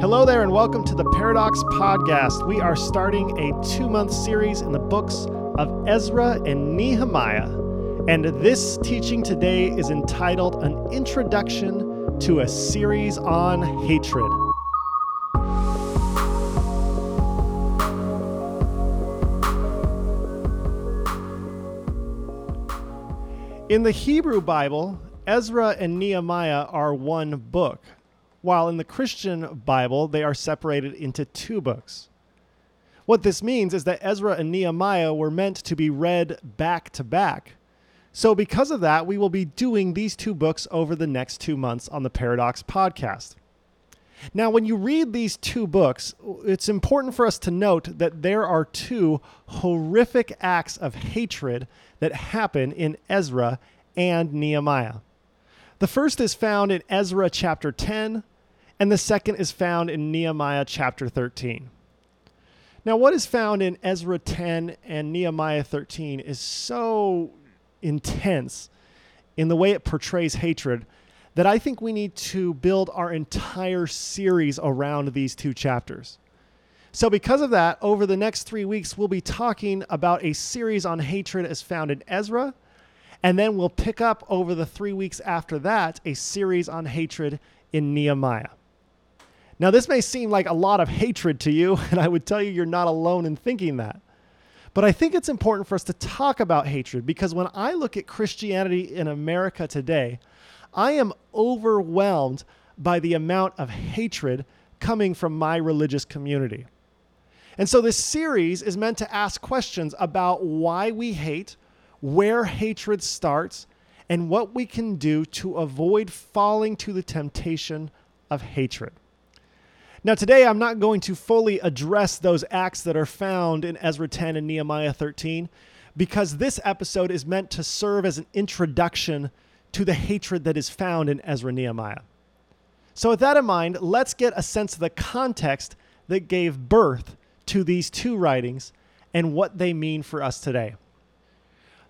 Hello there, and welcome to the Paradox Podcast. We are starting a two month series in the books of Ezra and Nehemiah. And this teaching today is entitled An Introduction to a Series on Hatred. In the Hebrew Bible, Ezra and Nehemiah are one book, while in the Christian Bible, they are separated into two books. What this means is that Ezra and Nehemiah were meant to be read back to back. So, because of that, we will be doing these two books over the next two months on the Paradox podcast. Now, when you read these two books, it's important for us to note that there are two horrific acts of hatred that happen in Ezra and Nehemiah. The first is found in Ezra chapter 10, and the second is found in Nehemiah chapter 13. Now, what is found in Ezra 10 and Nehemiah 13 is so intense in the way it portrays hatred that I think we need to build our entire series around these two chapters. So, because of that, over the next three weeks, we'll be talking about a series on hatred as found in Ezra. And then we'll pick up over the three weeks after that a series on hatred in Nehemiah. Now, this may seem like a lot of hatred to you, and I would tell you you're not alone in thinking that. But I think it's important for us to talk about hatred because when I look at Christianity in America today, I am overwhelmed by the amount of hatred coming from my religious community. And so this series is meant to ask questions about why we hate, where hatred starts, and what we can do to avoid falling to the temptation of hatred. Now, today I'm not going to fully address those acts that are found in Ezra 10 and Nehemiah 13 because this episode is meant to serve as an introduction to the hatred that is found in Ezra Nehemiah. So, with that in mind, let's get a sense of the context that gave birth to these two writings and what they mean for us today.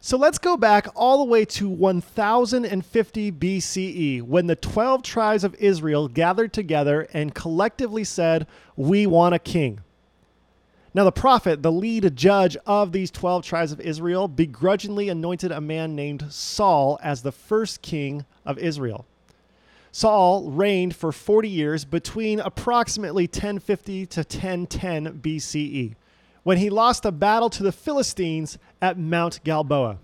So let's go back all the way to 1050 BCE when the 12 tribes of Israel gathered together and collectively said, We want a king. Now, the prophet, the lead judge of these 12 tribes of Israel, begrudgingly anointed a man named Saul as the first king of Israel. Saul reigned for 40 years between approximately 1050 to 1010 BCE when he lost a battle to the Philistines at Mount Gilboa.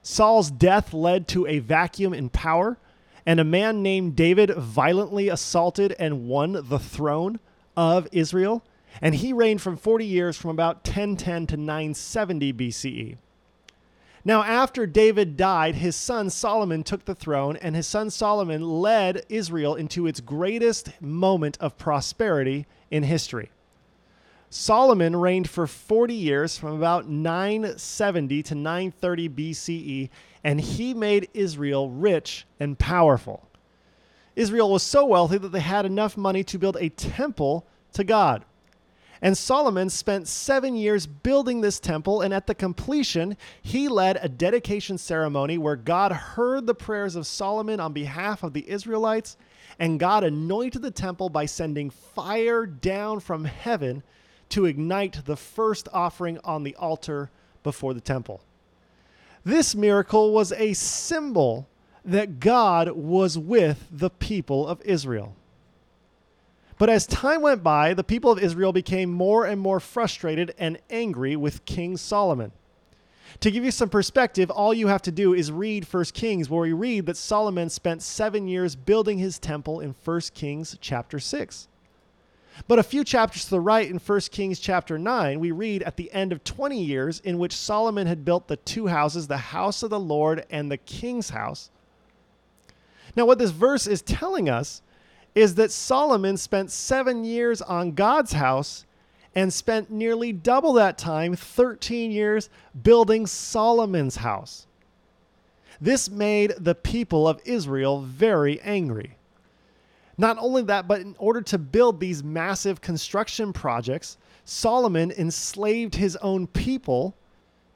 Saul's death led to a vacuum in power, and a man named David violently assaulted and won the throne of Israel and he reigned from 40 years from about 1010 to 970 BCE. Now, after David died, his son Solomon took the throne, and his son Solomon led Israel into its greatest moment of prosperity in history. Solomon reigned for 40 years from about 970 to 930 BCE, and he made Israel rich and powerful. Israel was so wealthy that they had enough money to build a temple to God. And Solomon spent seven years building this temple, and at the completion, he led a dedication ceremony where God heard the prayers of Solomon on behalf of the Israelites, and God anointed the temple by sending fire down from heaven to ignite the first offering on the altar before the temple. This miracle was a symbol that God was with the people of Israel. But as time went by, the people of Israel became more and more frustrated and angry with King Solomon. To give you some perspective, all you have to do is read 1 Kings, where we read that Solomon spent seven years building his temple in 1 Kings chapter 6. But a few chapters to the right in 1 Kings chapter 9, we read at the end of 20 years in which Solomon had built the two houses, the house of the Lord and the king's house. Now, what this verse is telling us is that Solomon spent seven years on God's house and spent nearly double that time, 13 years, building Solomon's house. This made the people of Israel very angry. Not only that, but in order to build these massive construction projects, Solomon enslaved his own people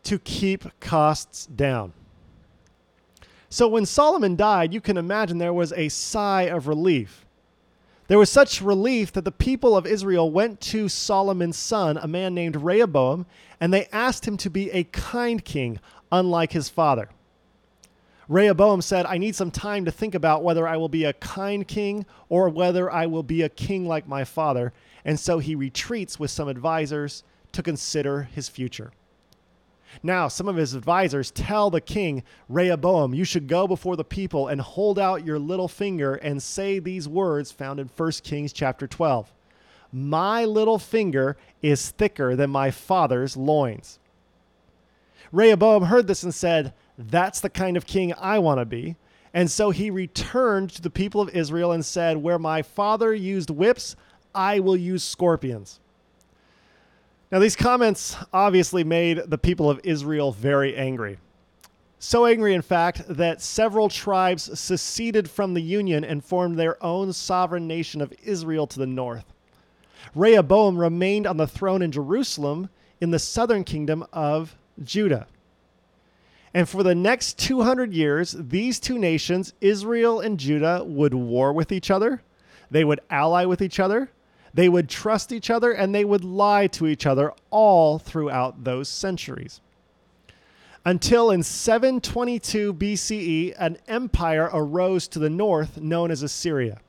to keep costs down. So when Solomon died, you can imagine there was a sigh of relief There was such relief that the people of Israel went to Solomon's son, a man named Rehoboam, and they asked him to be a kind king, unlike his father. Rehoboam said, I need some time to think about whether I will be a kind king or whether I will be a king like my father. And so he retreats with some advisors to consider his future. Now, some of his advisors tell the king, Rehoboam, you should go before the people and hold out your little finger and say these words found in 1 Kings chapter 12. My little finger is thicker than my father's loins. Rehoboam heard this and said, That's the kind of king I want to be. And so he returned to the people of Israel and said, Where my father used whips, I will use scorpions. Now, these comments obviously made the people of Israel very angry. So angry, in fact, that several tribes seceded from the Union and formed their own sovereign nation of Israel to the north. Rehoboam remained on the throne in Jerusalem in the southern kingdom of Judah. And for the next 200 years, these two nations, Israel and Judah, would war with each other. They would ally with each other. They would trust each other and they would lie to each other all throughout those centuries. Until in 722 BCE, an empire arose to the north known as Assyria.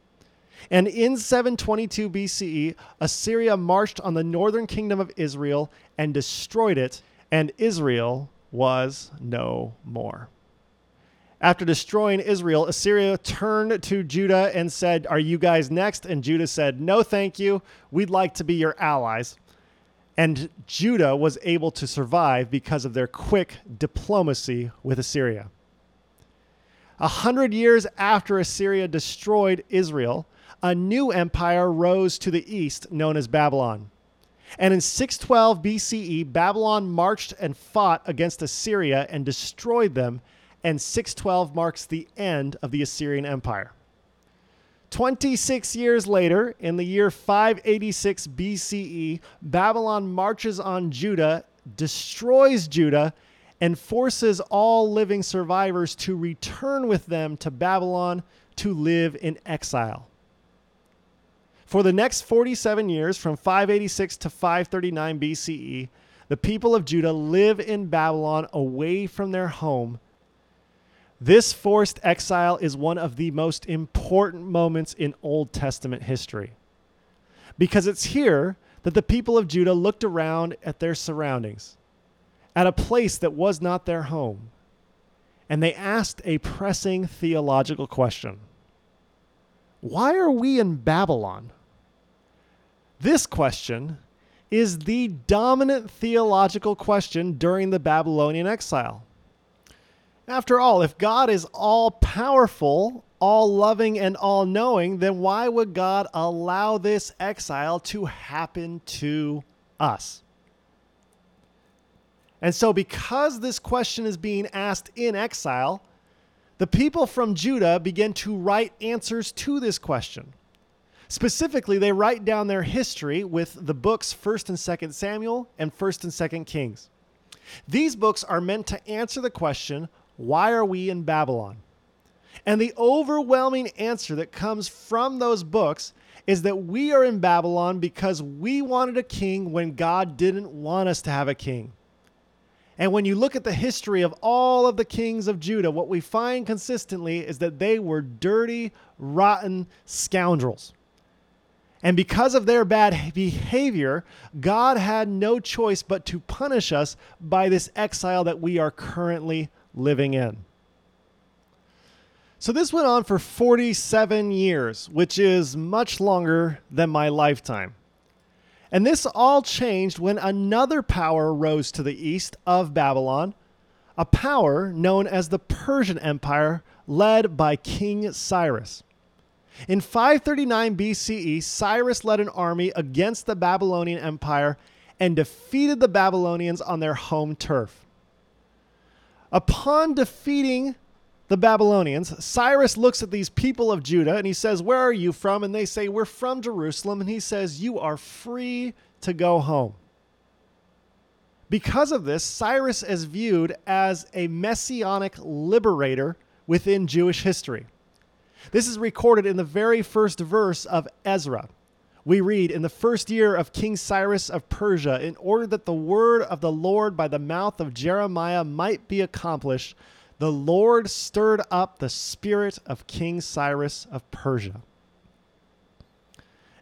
And in 722 BCE, Assyria marched on the northern kingdom of Israel and destroyed it, and Israel was no more. After destroying Israel, Assyria turned to Judah and said, Are you guys next? And Judah said, No, thank you. We'd like to be your allies. And Judah was able to survive because of their quick diplomacy with Assyria. A hundred years after Assyria destroyed Israel, a new empire rose to the east known as Babylon. And in 612 BCE, Babylon marched and fought against Assyria and destroyed them and 612 marks the end of the Assyrian Empire. 26 years later, in the year 586 BCE, Babylon marches on Judah, destroys Judah, and forces all living survivors to return with them to Babylon to live in exile. For the next 47 years, from 586 to 539 BCE, the people of Judah live in Babylon away from their home. This forced exile is one of the most important moments in Old Testament history. Because it's here that the people of Judah looked around at their surroundings, at a place that was not their home, and they asked a pressing theological question. Why are we in Babylon? This question is the dominant theological question during the Babylonian exile. After all, if God is all powerful, all loving, and all knowing, then why would God allow this exile to happen to us? And so, because this question is being asked in exile, the people from Judah begin to write answers to this question. Specifically, they write down their history with the books 1st and 2nd Samuel and 1st and 2nd Kings. These books are meant to answer the question why are we in Babylon? And the overwhelming answer that comes from those books is that we are in Babylon because we wanted a king when God didn't want us to have a king. And when you look at the history of all of the kings of Judah, what we find consistently is that they were dirty, rotten scoundrels. And because of their bad behavior, God had no choice but to punish us by this exile that we are currently living in. So this went on for 47 years, which is much longer than my lifetime. And this all changed when another power rose to the east of Babylon, a power known as the Persian Empire, led by King Cyrus. In 539 BCE, Cyrus led an army against the Babylonian Empire and defeated the Babylonians on their home turf. Upon defeating the Babylonians, Cyrus looks at these people of Judah and he says, Where are you from? And they say, We're from Jerusalem. And he says, You are free to go home. Because of this, Cyrus is viewed as a messianic liberator within Jewish history. This is recorded in the very first verse of Ezra. We read, In the first year of King Cyrus of Persia, in order that the word of the Lord by the mouth of Jeremiah might be accomplished, the Lord stirred up the spirit of King Cyrus of Persia.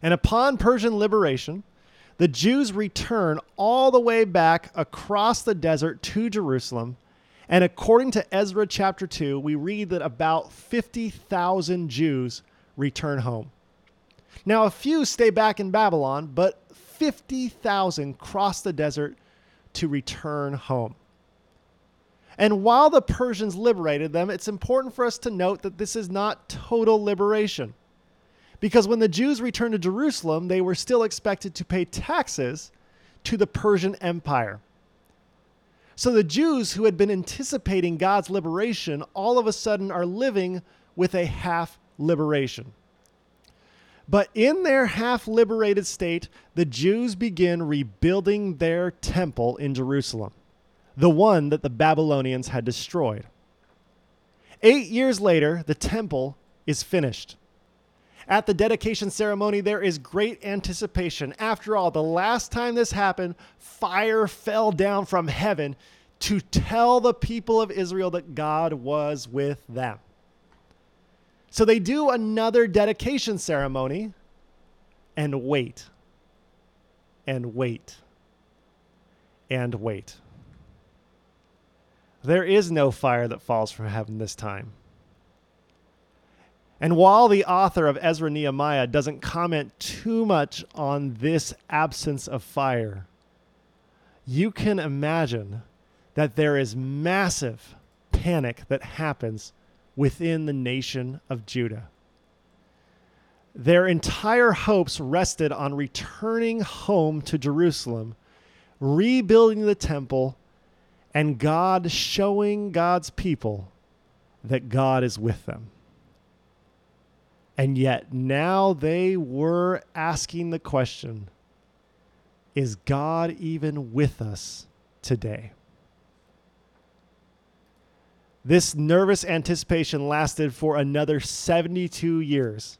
And upon Persian liberation, the Jews return all the way back across the desert to Jerusalem. And according to Ezra chapter 2, we read that about 50,000 Jews return home. Now, a few stay back in Babylon, but 50,000 cross the desert to return home. And while the Persians liberated them, it's important for us to note that this is not total liberation. Because when the Jews returned to Jerusalem, they were still expected to pay taxes to the Persian Empire. So the Jews who had been anticipating God's liberation all of a sudden are living with a half liberation. But in their half liberated state, the Jews begin rebuilding their temple in Jerusalem, the one that the Babylonians had destroyed. Eight years later, the temple is finished. At the dedication ceremony, there is great anticipation. After all, the last time this happened, fire fell down from heaven to tell the people of Israel that God was with them. So they do another dedication ceremony and wait and wait and wait. There is no fire that falls from heaven this time. And while the author of Ezra Nehemiah doesn't comment too much on this absence of fire, you can imagine that there is massive panic that happens within the nation of Judah. Their entire hopes rested on returning home to Jerusalem, rebuilding the temple, and God showing God's people that God is with them. And yet now they were asking the question Is God even with us today? This nervous anticipation lasted for another 72 years.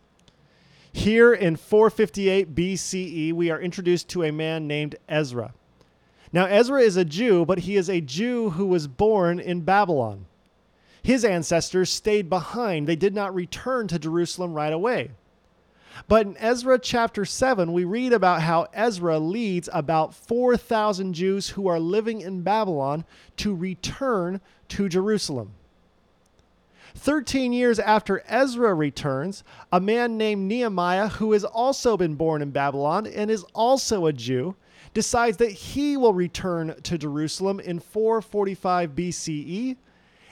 Here in 458 BCE, we are introduced to a man named Ezra. Now, Ezra is a Jew, but he is a Jew who was born in Babylon. His ancestors stayed behind, they did not return to Jerusalem right away. But in Ezra chapter 7, we read about how Ezra leads about 4,000 Jews who are living in Babylon to return to Jerusalem. 13 years after Ezra returns, a man named Nehemiah, who has also been born in Babylon and is also a Jew, decides that he will return to Jerusalem in 445 BCE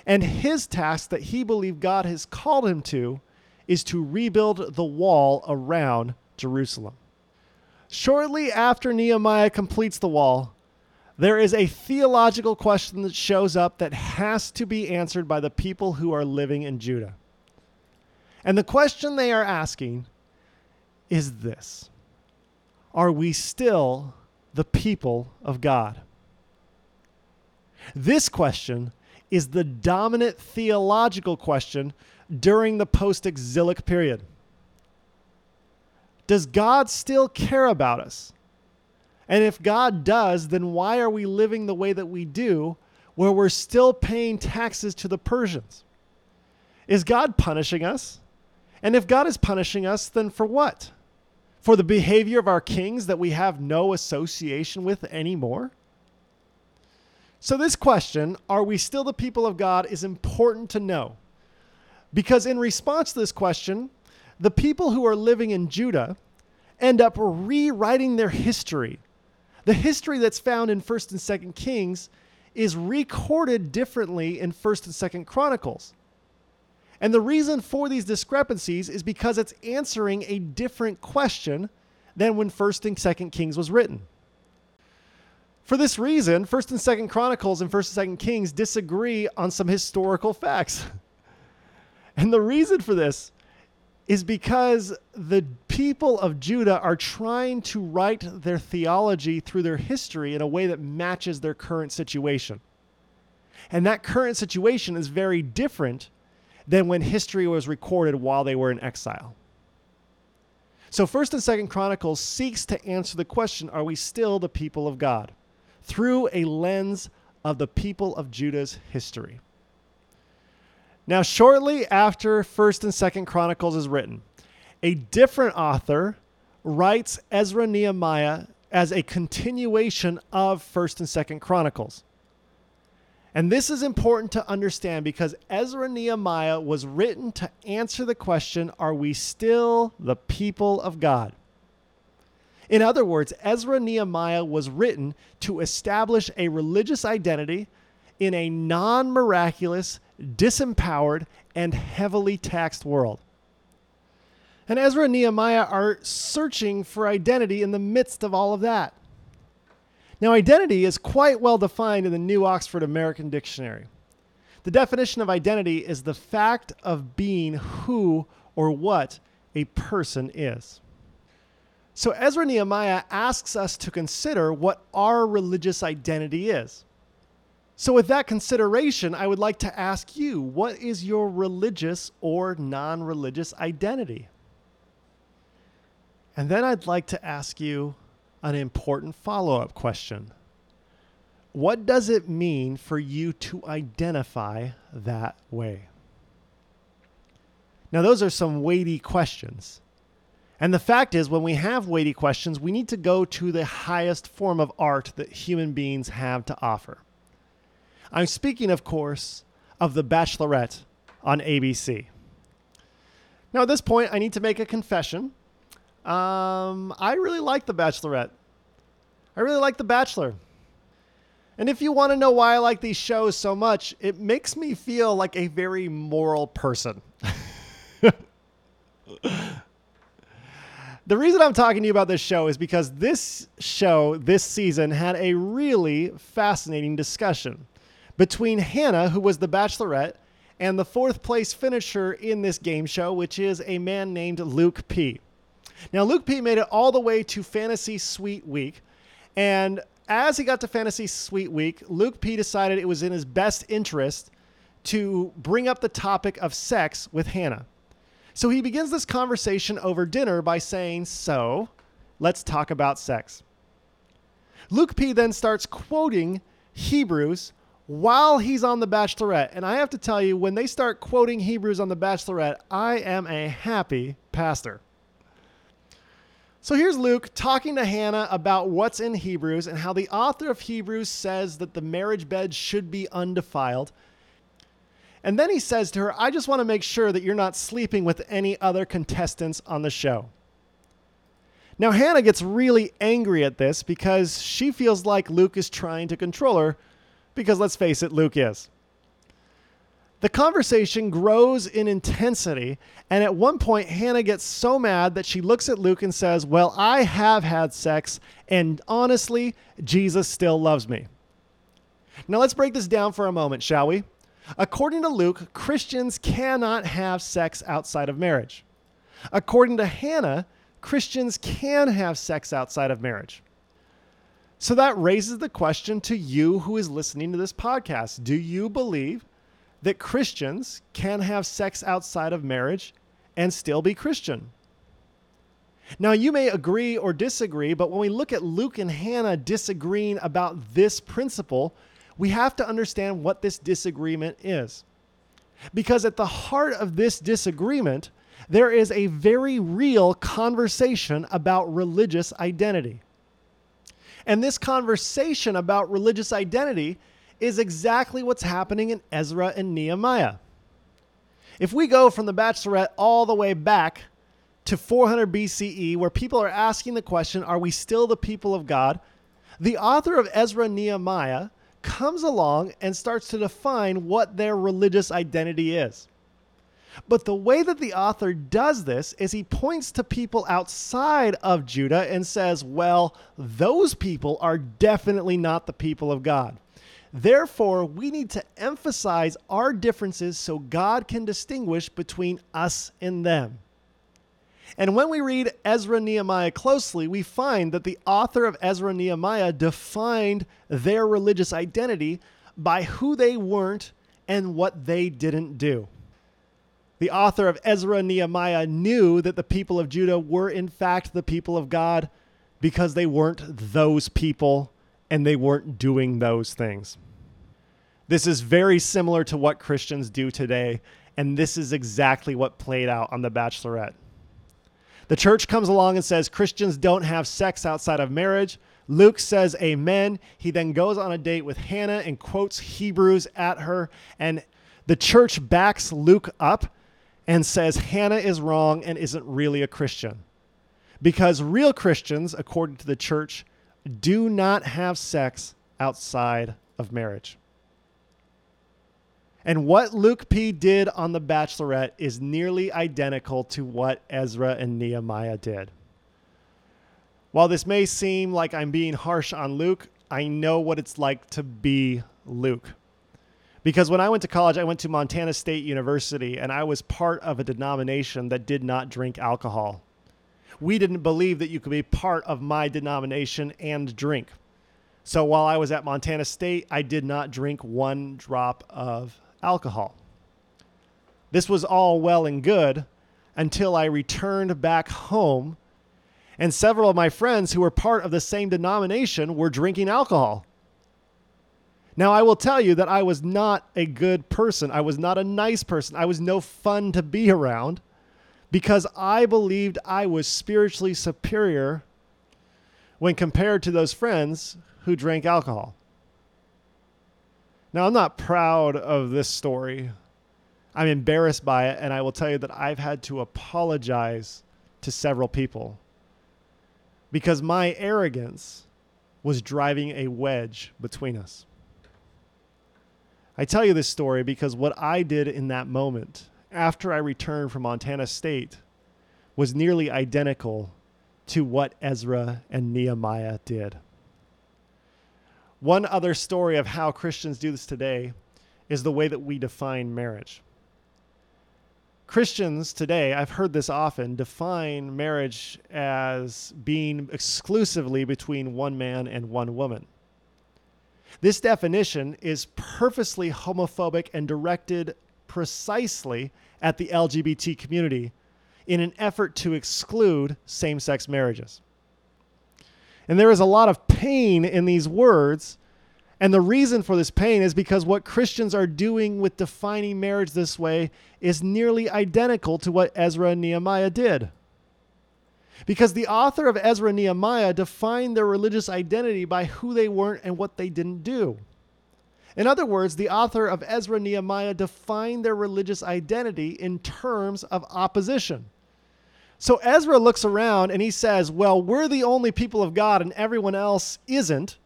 and his task that he believed God has called him to is to rebuild the wall around Jerusalem. Shortly after Nehemiah completes the wall, there is a theological question that shows up that has to be answered by the people who are living in Judah. And the question they are asking is this Are we still the people of God? This question is the dominant theological question during the post exilic period. Does God still care about us? And if God does, then why are we living the way that we do where we're still paying taxes to the Persians? Is God punishing us? And if God is punishing us, then for what? For the behavior of our kings that we have no association with anymore? So, this question, are we still the people of God, is important to know. Because in response to this question, the people who are living in Judah end up rewriting their history. The history that's found in 1st and 2nd Kings is recorded differently in 1st and 2nd Chronicles. And the reason for these discrepancies is because it's answering a different question than when 1st and 2nd Kings was written. For this reason, 1st and 2nd Chronicles and 1st and 2nd Kings disagree on some historical facts. and the reason for this is because the people of Judah are trying to write their theology through their history in a way that matches their current situation. And that current situation is very different than when history was recorded while they were in exile. So 1st and 2nd Chronicles seeks to answer the question, are we still the people of God? Through a lens of the people of Judah's history. Now, shortly after 1st and 2nd Chronicles is written, a different author writes Ezra Nehemiah as a continuation of 1st and 2nd Chronicles. And this is important to understand because Ezra Nehemiah was written to answer the question Are we still the people of God? In other words, Ezra Nehemiah was written to establish a religious identity in a non miraculous, disempowered, and heavily taxed world. And Ezra and Nehemiah are searching for identity in the midst of all of that. Now, identity is quite well defined in the New Oxford American Dictionary. The definition of identity is the fact of being who or what a person is. So Ezra Nehemiah asks us to consider what our religious identity is. So, with that consideration, I would like to ask you what is your religious or non religious identity? And then I'd like to ask you an important follow up question What does it mean for you to identify that way? Now, those are some weighty questions. And the fact is, when we have weighty questions, we need to go to the highest form of art that human beings have to offer. I'm speaking, of course, of The Bachelorette on ABC. Now, at this point, I need to make a confession. Um, I really like The Bachelorette. I really like The Bachelor. And if you want to know why I like these shows so much, it makes me feel like a very moral person. The reason I'm talking to you about this show is because this show, this season, had a really fascinating discussion between Hannah, who was the bachelorette, and the fourth place finisher in this game show, which is a man named Luke P. Now, Luke P made it all the way to Fantasy Suite Week. And as he got to Fantasy Suite Week, Luke P decided it was in his best interest to bring up the topic of sex with Hannah. So he begins this conversation over dinner by saying, So, let's talk about sex. Luke P then starts quoting Hebrews while he's on The Bachelorette. And I have to tell you, when they start quoting Hebrews on The Bachelorette, I am a happy pastor. So here's Luke talking to Hannah about what's in Hebrews and how the author of Hebrews says that the marriage bed should be undefiled. And then he says to her, I just want to make sure that you're not sleeping with any other contestants on the show. Now, Hannah gets really angry at this because she feels like Luke is trying to control her, because let's face it, Luke is. The conversation grows in intensity, and at one point, Hannah gets so mad that she looks at Luke and says, Well, I have had sex, and honestly, Jesus still loves me. Now, let's break this down for a moment, shall we? According to Luke, Christians cannot have sex outside of marriage. According to Hannah, Christians can have sex outside of marriage. So that raises the question to you who is listening to this podcast Do you believe that Christians can have sex outside of marriage and still be Christian? Now, you may agree or disagree, but when we look at Luke and Hannah disagreeing about this principle, we have to understand what this disagreement is. Because at the heart of this disagreement, there is a very real conversation about religious identity. And this conversation about religious identity is exactly what's happening in Ezra and Nehemiah. If we go from the Bachelorette all the way back to 400 BCE, where people are asking the question, Are we still the people of God? The author of Ezra Nehemiah comes along and starts to define what their religious identity is. But the way that the author does this is he points to people outside of Judah and says, well, those people are definitely not the people of God. Therefore, we need to emphasize our differences so God can distinguish between us and them. And when we read Ezra Nehemiah closely, we find that the author of Ezra Nehemiah defined their religious identity by who they weren't and what they didn't do. The author of Ezra Nehemiah knew that the people of Judah were, in fact, the people of God because they weren't those people and they weren't doing those things. This is very similar to what Christians do today, and this is exactly what played out on The Bachelorette. The church comes along and says Christians don't have sex outside of marriage. Luke says amen. He then goes on a date with Hannah and quotes Hebrews at her, and the church backs Luke up and says Hannah is wrong and isn't really a Christian. Because real Christians, according to the church, do not have sex outside of marriage. And what Luke P did on The Bachelorette is nearly identical to what Ezra and Nehemiah did. While this may seem like I'm being harsh on Luke, I know what it's like to be Luke. Because when I went to college, I went to Montana State University and I was part of a denomination that did not drink alcohol. We didn't believe that you could be part of my denomination and drink. So while I was at Montana State, I did not drink one drop of alcohol. This was all well and good until I returned back home, and several of my friends who were part of the same denomination were drinking alcohol. Now, I will tell you that I was not a good person. I was not a nice person. I was no fun to be around because I believed I was spiritually superior when compared to those friends who drank alcohol. Now, I'm not proud of this story. I'm embarrassed by it, and I will tell you that I've had to apologize to several people because my arrogance was driving a wedge between us. I tell you this story because what I did in that moment after I returned from Montana State was nearly identical to what Ezra and Nehemiah did. One other story of how Christians do this today is the way that we define marriage. Christians today, I've heard this often, define marriage as being exclusively between one man and one woman. This definition is purposely homophobic and directed precisely at the LGBT community in an effort to exclude same sex marriages. And there is a lot of pain in these words. And the reason for this pain is because what Christians are doing with defining marriage this way is nearly identical to what Ezra and Nehemiah did. Because the author of Ezra and Nehemiah defined their religious identity by who they weren't and what they didn't do. In other words, the author of Ezra and Nehemiah defined their religious identity in terms of opposition. So Ezra looks around and he says, Well, we're the only people of God and everyone else isn't.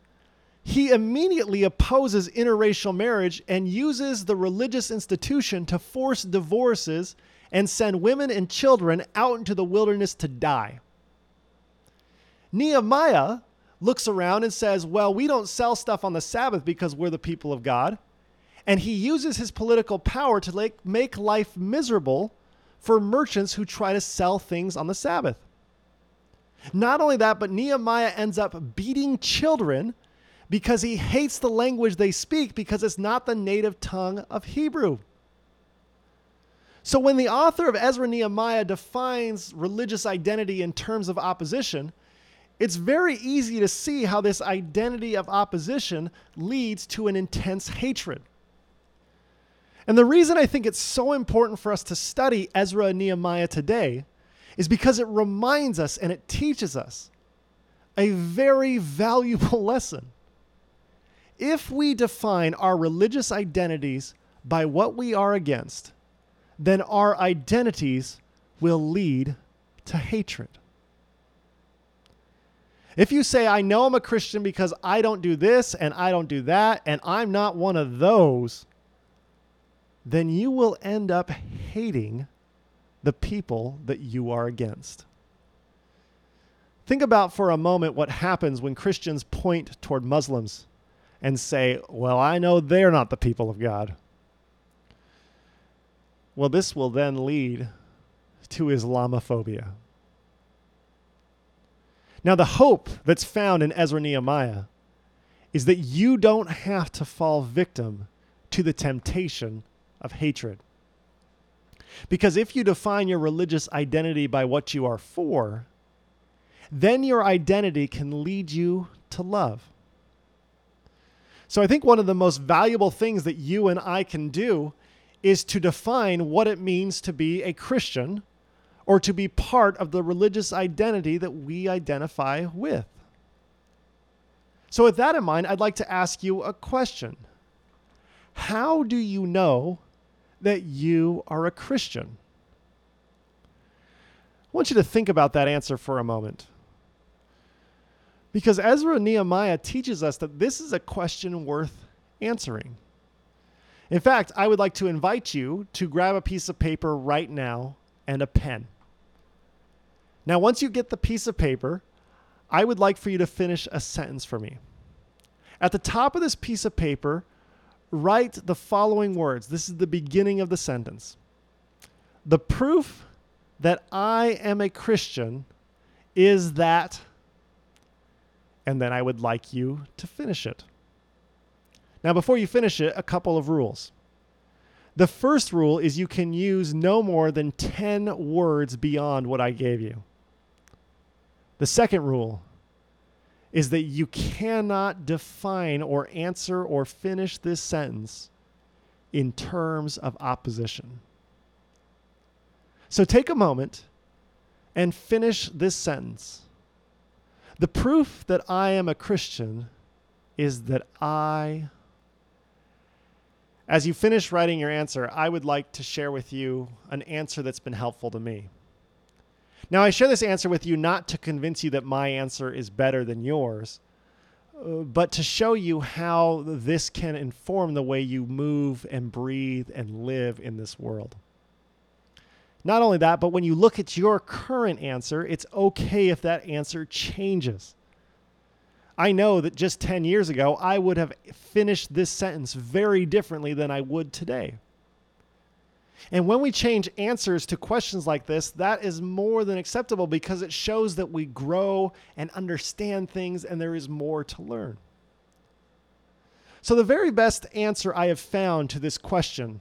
He immediately opposes interracial marriage and uses the religious institution to force divorces and send women and children out into the wilderness to die. Nehemiah looks around and says, Well, we don't sell stuff on the Sabbath because we're the people of God. And he uses his political power to make life miserable for merchants who try to sell things on the Sabbath. Not only that, but Nehemiah ends up beating children because he hates the language they speak because it's not the native tongue of Hebrew. So when the author of Ezra Nehemiah defines religious identity in terms of opposition, it's very easy to see how this identity of opposition leads to an intense hatred. And the reason I think it's so important for us to study Ezra and Nehemiah today is because it reminds us and it teaches us a very valuable lesson. If we define our religious identities by what we are against, then our identities will lead to hatred. If you say, I know I'm a Christian because I don't do this and I don't do that, and I'm not one of those, then you will end up hating the people that you are against. Think about for a moment what happens when Christians point toward Muslims and say, Well, I know they're not the people of God. Well, this will then lead to Islamophobia. Now, the hope that's found in Ezra Nehemiah is that you don't have to fall victim to the temptation of hatred. Because if you define your religious identity by what you are for, then your identity can lead you to love. So I think one of the most valuable things that you and I can do is to define what it means to be a Christian or to be part of the religious identity that we identify with. So, with that in mind, I'd like to ask you a question How do you know that you are a Christian? I want you to think about that answer for a moment. Because Ezra and Nehemiah teaches us that this is a question worth answering. In fact, I would like to invite you to grab a piece of paper right now and a pen. Now, once you get the piece of paper, I would like for you to finish a sentence for me. At the top of this piece of paper, write the following words. This is the beginning of the sentence. The proof that I am a Christian is that, and then I would like you to finish it. Now, before you finish it, a couple of rules. The first rule is you can use no more than 10 words beyond what I gave you. The second rule is that you cannot define or answer or finish this sentence in terms of opposition. So take a moment and finish this sentence. The proof that I am a Christian is that I. As you finish writing your answer, I would like to share with you an answer that's been helpful to me. Now, I share this answer with you not to convince you that my answer is better than yours, uh, but to show you how this can inform the way you move and breathe and live in this world. Not only that, but when you look at your current answer, it's okay if that answer changes. I know that just 10 years ago, I would have finished this sentence very differently than I would today. And when we change answers to questions like this, that is more than acceptable because it shows that we grow and understand things and there is more to learn. So, the very best answer I have found to this question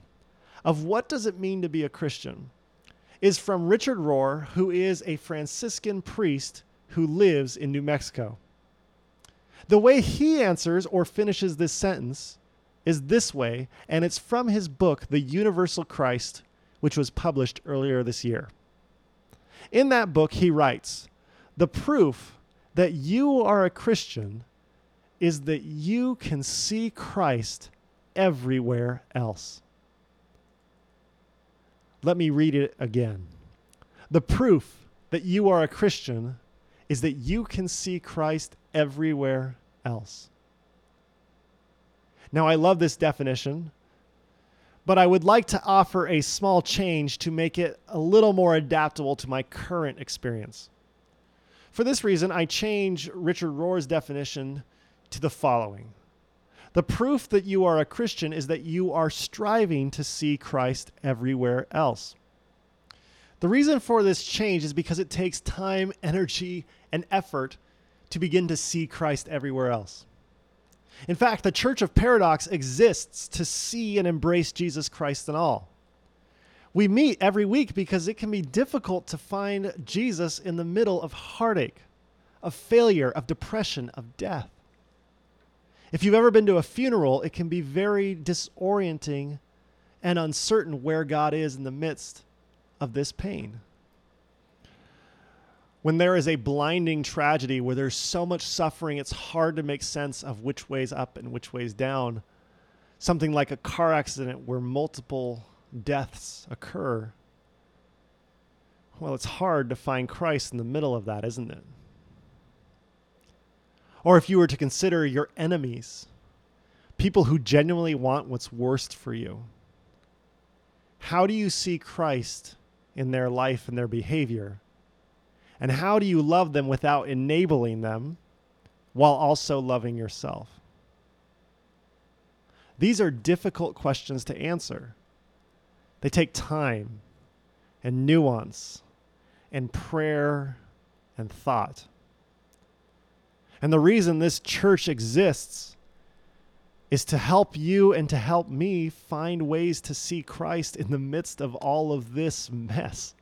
of what does it mean to be a Christian is from Richard Rohr, who is a Franciscan priest who lives in New Mexico. The way he answers or finishes this sentence is this way, and it's from his book, The Universal Christ, which was published earlier this year. In that book, he writes The proof that you are a Christian is that you can see Christ everywhere else. Let me read it again. The proof that you are a Christian is that you can see Christ everywhere else. Now, I love this definition, but I would like to offer a small change to make it a little more adaptable to my current experience. For this reason, I change Richard Rohr's definition to the following The proof that you are a Christian is that you are striving to see Christ everywhere else. The reason for this change is because it takes time, energy, and effort to begin to see Christ everywhere else. In fact, the Church of Paradox exists to see and embrace Jesus Christ in all. We meet every week because it can be difficult to find Jesus in the middle of heartache, of failure, of depression, of death. If you've ever been to a funeral, it can be very disorienting and uncertain where God is in the midst of this pain when there is a blinding tragedy where there's so much suffering, it's hard to make sense of which way's up and which way's down. Something like a car accident where multiple deaths occur. Well, it's hard to find Christ in the middle of that, isn't it? Or if you were to consider your enemies, people who genuinely want what's worst for you, how do you see Christ in their life and their behavior? And how do you love them without enabling them while also loving yourself? These are difficult questions to answer. They take time and nuance and prayer and thought. And the reason this church exists is to help you and to help me find ways to see Christ in the midst of all of this mess,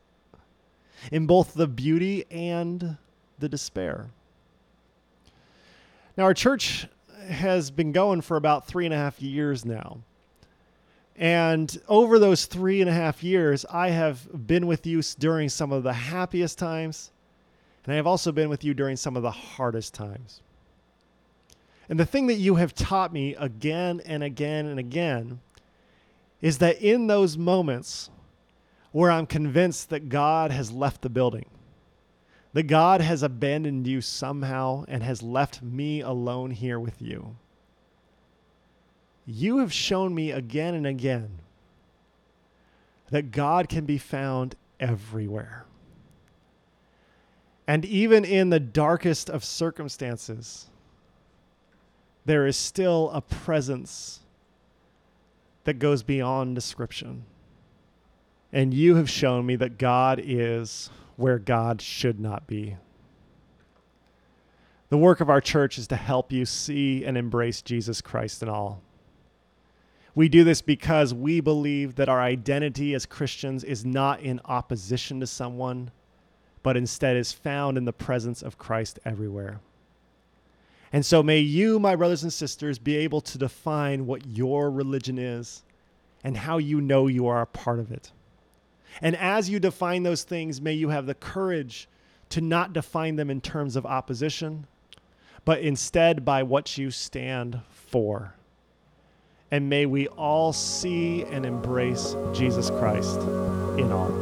in both the beauty and the despair. Now, our church has been going for about three and a half years now. And over those three and a half years, I have been with you during some of the happiest times, and I have also been with you during some of the hardest times. And the thing that you have taught me again and again and again is that in those moments where I'm convinced that God has left the building, that God has abandoned you somehow and has left me alone here with you, you have shown me again and again that God can be found everywhere. And even in the darkest of circumstances, there is still a presence that goes beyond description. And you have shown me that God is where God should not be. The work of our church is to help you see and embrace Jesus Christ in all. We do this because we believe that our identity as Christians is not in opposition to someone, but instead is found in the presence of Christ everywhere. And so may you, my brothers and sisters, be able to define what your religion is and how you know you are a part of it. And as you define those things, may you have the courage to not define them in terms of opposition, but instead by what you stand for. And may we all see and embrace Jesus Christ in all.